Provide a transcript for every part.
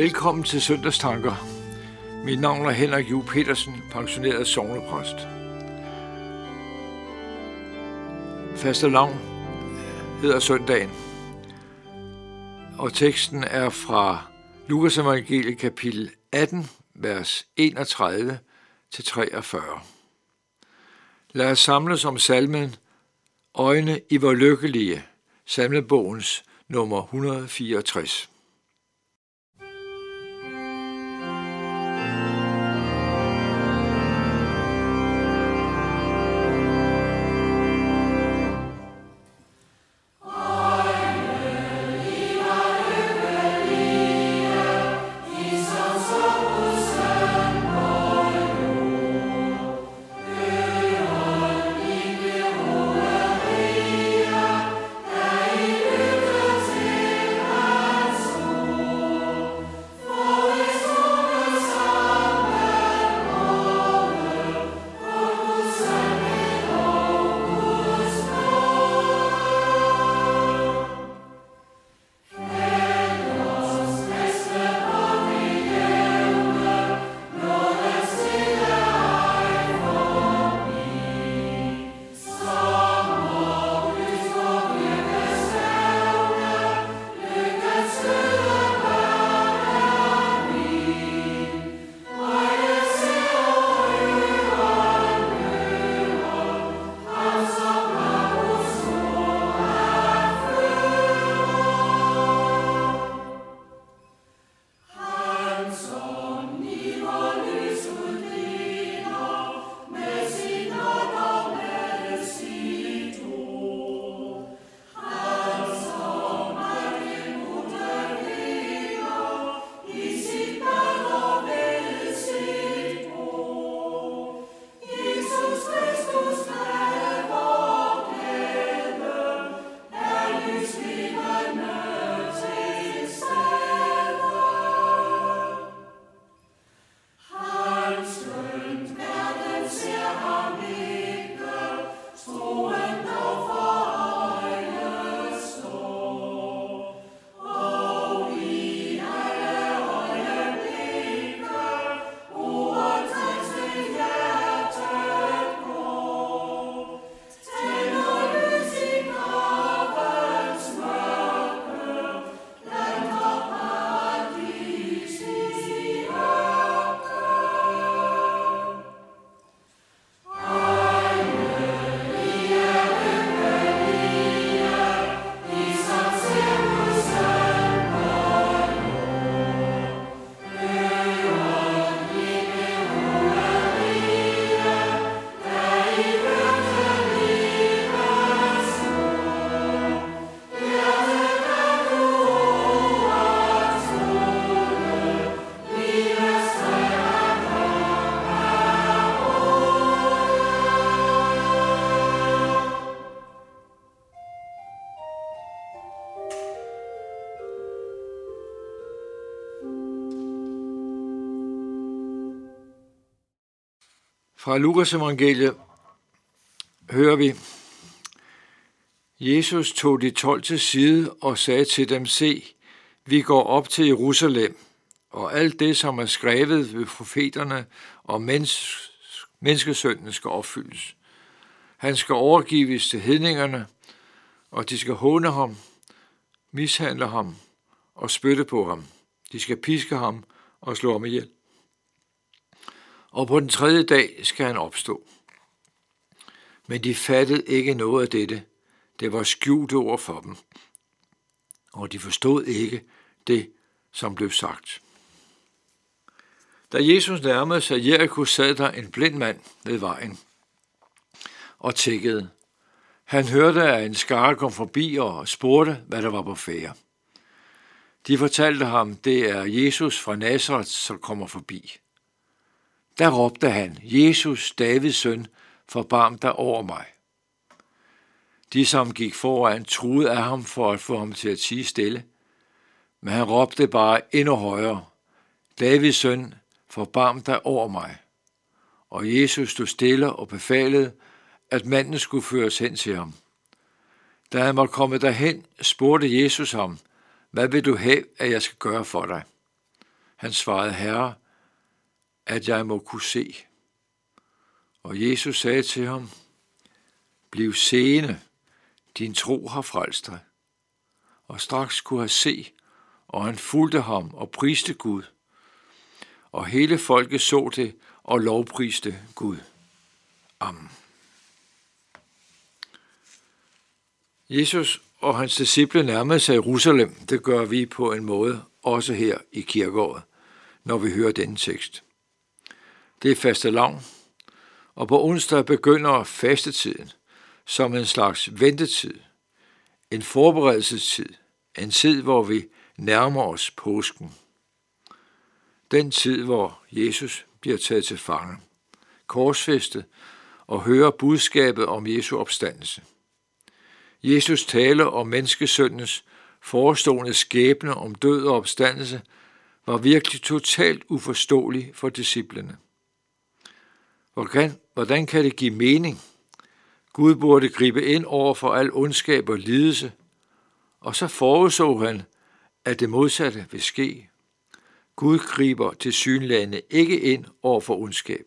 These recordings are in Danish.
Velkommen til Søndagstanker. Mit navn er Henrik Ju Petersen, pensioneret sovnepræst. Faste navn hedder søndagen, og teksten er fra Lukas evangeliet kapitel 18, vers 31 til 43. Lad os samles om salmen Øjne i vor lykkelige, salmebogens nummer 164. Fra Lukas evangeliet hører vi, Jesus tog de tolv til side og sagde til dem, se, vi går op til Jerusalem, og alt det, som er skrevet ved profeterne og mens, menneskesønnen skal opfyldes. Han skal overgives til hedningerne, og de skal håne ham, mishandle ham og spytte på ham. De skal piske ham og slå ham ihjel og på den tredje dag skal han opstå. Men de fattede ikke noget af dette. Det var skjult ord for dem, og de forstod ikke det, som blev sagt. Da Jesus nærmede sig Jericho, sad der en blind mand ved vejen og tækkede. Han hørte, at en skare kom forbi og spurgte, hvad der var på færre. De fortalte ham, det er Jesus fra Nazareth, som kommer forbi. Der råbte han, Jesus, Davids søn, forbarm dig over mig. De, som gik foran, troede af ham for at få ham til at sige stille, men han råbte bare endnu højere, Davids søn, forbarm dig over mig. Og Jesus stod stille og befalede, at manden skulle føres hen til ham. Da han var kommet derhen, spurgte Jesus ham, hvad vil du have, at jeg skal gøre for dig? Han svarede, Herre, at jeg må kunne se. Og Jesus sagde til ham, Bliv seende, din tro har frelst dig. Og straks kunne han se, og han fulgte ham og priste Gud. Og hele folket så det og lovpriste Gud. Amen. Jesus og hans disciple nærmede sig Jerusalem. Det gør vi på en måde også her i kirkeåret, når vi hører denne tekst. Det er faste lavn, og på onsdag begynder fastetiden som en slags ventetid, en forberedelsestid, en tid, hvor vi nærmer os påsken. Den tid, hvor Jesus bliver taget til fange, korsfæstet og hører budskabet om Jesu opstandelse. Jesus taler om menneskesøndens forestående skæbne om død og opstandelse var virkelig totalt uforståelig for disciplene. Hvordan, hvordan kan det give mening? Gud burde gribe ind over for al ondskab og lidelse, og så forudså han, at det modsatte vil ske. Gud griber til synlande ikke ind over for ondskab.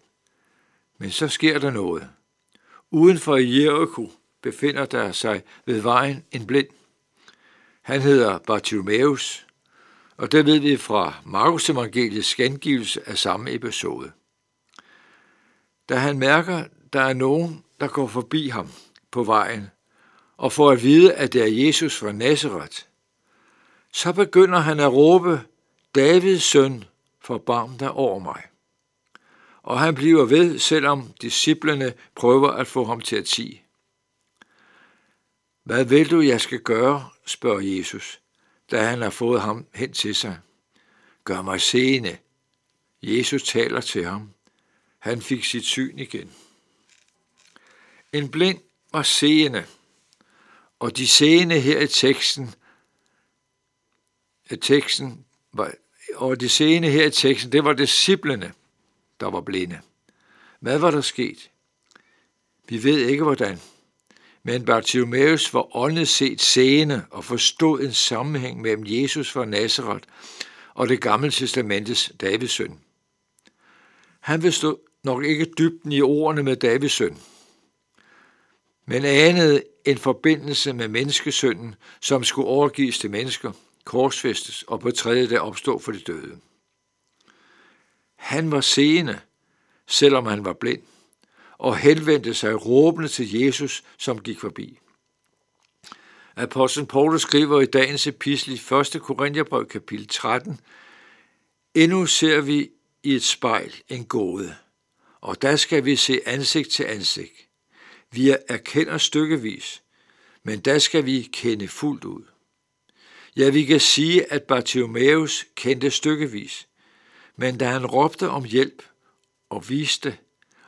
Men så sker der noget. Uden for Jericho befinder der sig ved vejen en blind. Han hedder Bartimaeus, og det ved vi fra Markus evangeliets gengivelse af samme episode. Da han mærker, der er nogen, der går forbi ham på vejen, og får at vide, at det er Jesus fra Nazareth, så begynder han at råbe, Davids søn, forbarm dig over mig. Og han bliver ved, selvom disciplene prøver at få ham til at sige. Hvad vil du, jeg skal gøre, spørger Jesus, da han har fået ham hen til sig. Gør mig seende. Jesus taler til ham. Han fik sit syn igen. En blind var seende, og de seende her i teksten, i teksten var, og de seende her i teksten, det var disciplene, der var blinde. Hvad var der sket? Vi ved ikke hvordan. Men Bartimaeus var åndet set seende og forstod en sammenhæng mellem Jesus fra Nazareth og det gamle testamentets Davids søn. Han forstod nok ikke dybden i ordene med Davids søn, men anede en forbindelse med menneskesønnen, som skulle overgives til mennesker, korsfæstes og på tredje dag opstå for de døde. Han var seende, selvom han var blind og henvendte sig råbende til Jesus, som gik forbi. Apostlen Paulus skriver i dagens epistel i 1. Korintherbrev kapitel 13, Endnu ser vi i et spejl en gåde, og der skal vi se ansigt til ansigt. Vi erkender stykkevis, men der skal vi kende fuldt ud. Ja, vi kan sige, at Bartimaeus kendte stykkevis, men da han råbte om hjælp og viste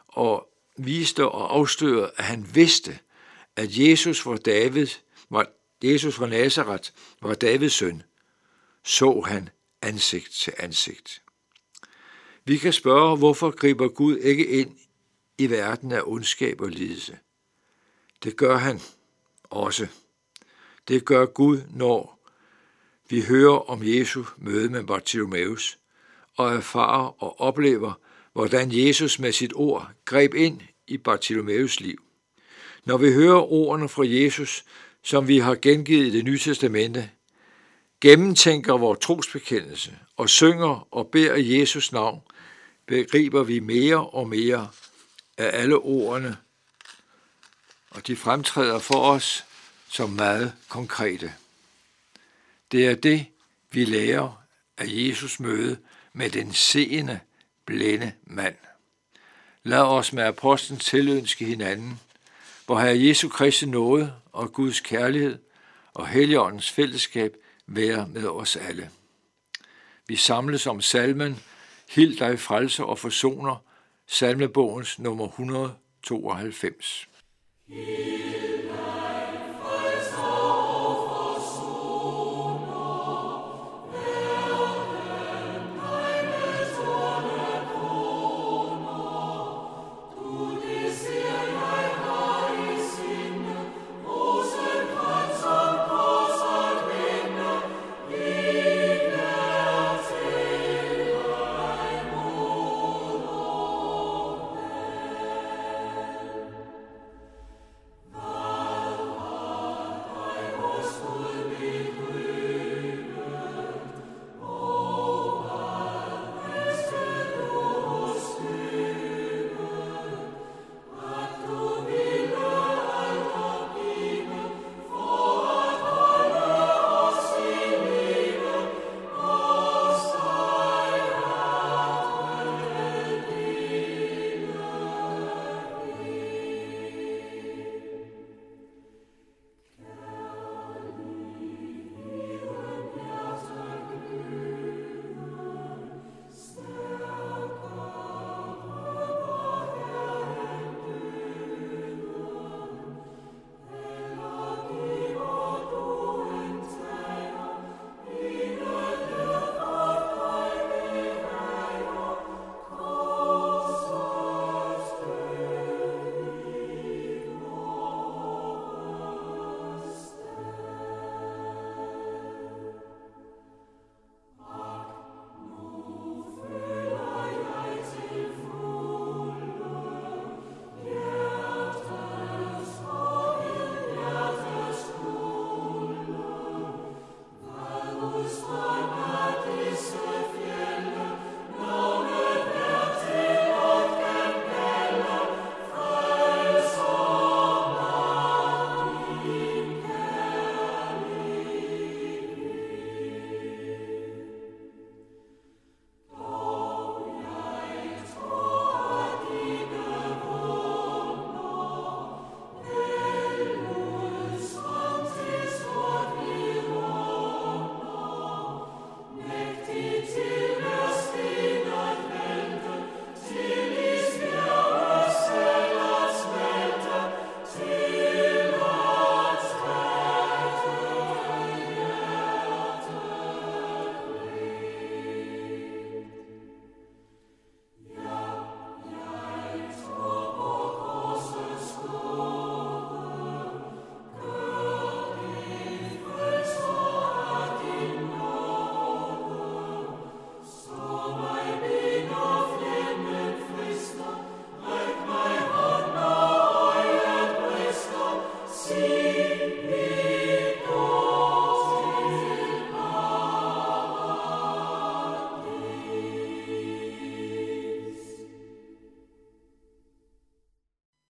og viste og afslørede, at han vidste, at Jesus var David, var Jesus fra Nazareth var Davids søn, så han ansigt til ansigt. Vi kan spørge, hvorfor griber Gud ikke ind i verden af ondskab og lidelse? Det gør han også. Det gør Gud, når vi hører om Jesu møde med Bartimaeus og erfarer og oplever, hvordan Jesus med sit ord greb ind i Bartimaeus liv. Når vi hører ordene fra Jesus, som vi har gengivet i det nye testamente, gennemtænker vores trosbekendelse og synger og beder i Jesus navn, begriber vi mere og mere af alle ordene, og de fremtræder for os som meget konkrete. Det er det, vi lærer af Jesus møde med den seende, blinde mand. Lad os med apostlen tilønske hinanden, hvor Herre Jesu Kristi nåde og Guds kærlighed og Helligåndens fællesskab være med os alle. Vi samles om salmen Hild dig frelser og forsoner, salmebogens nummer 192. Yeah.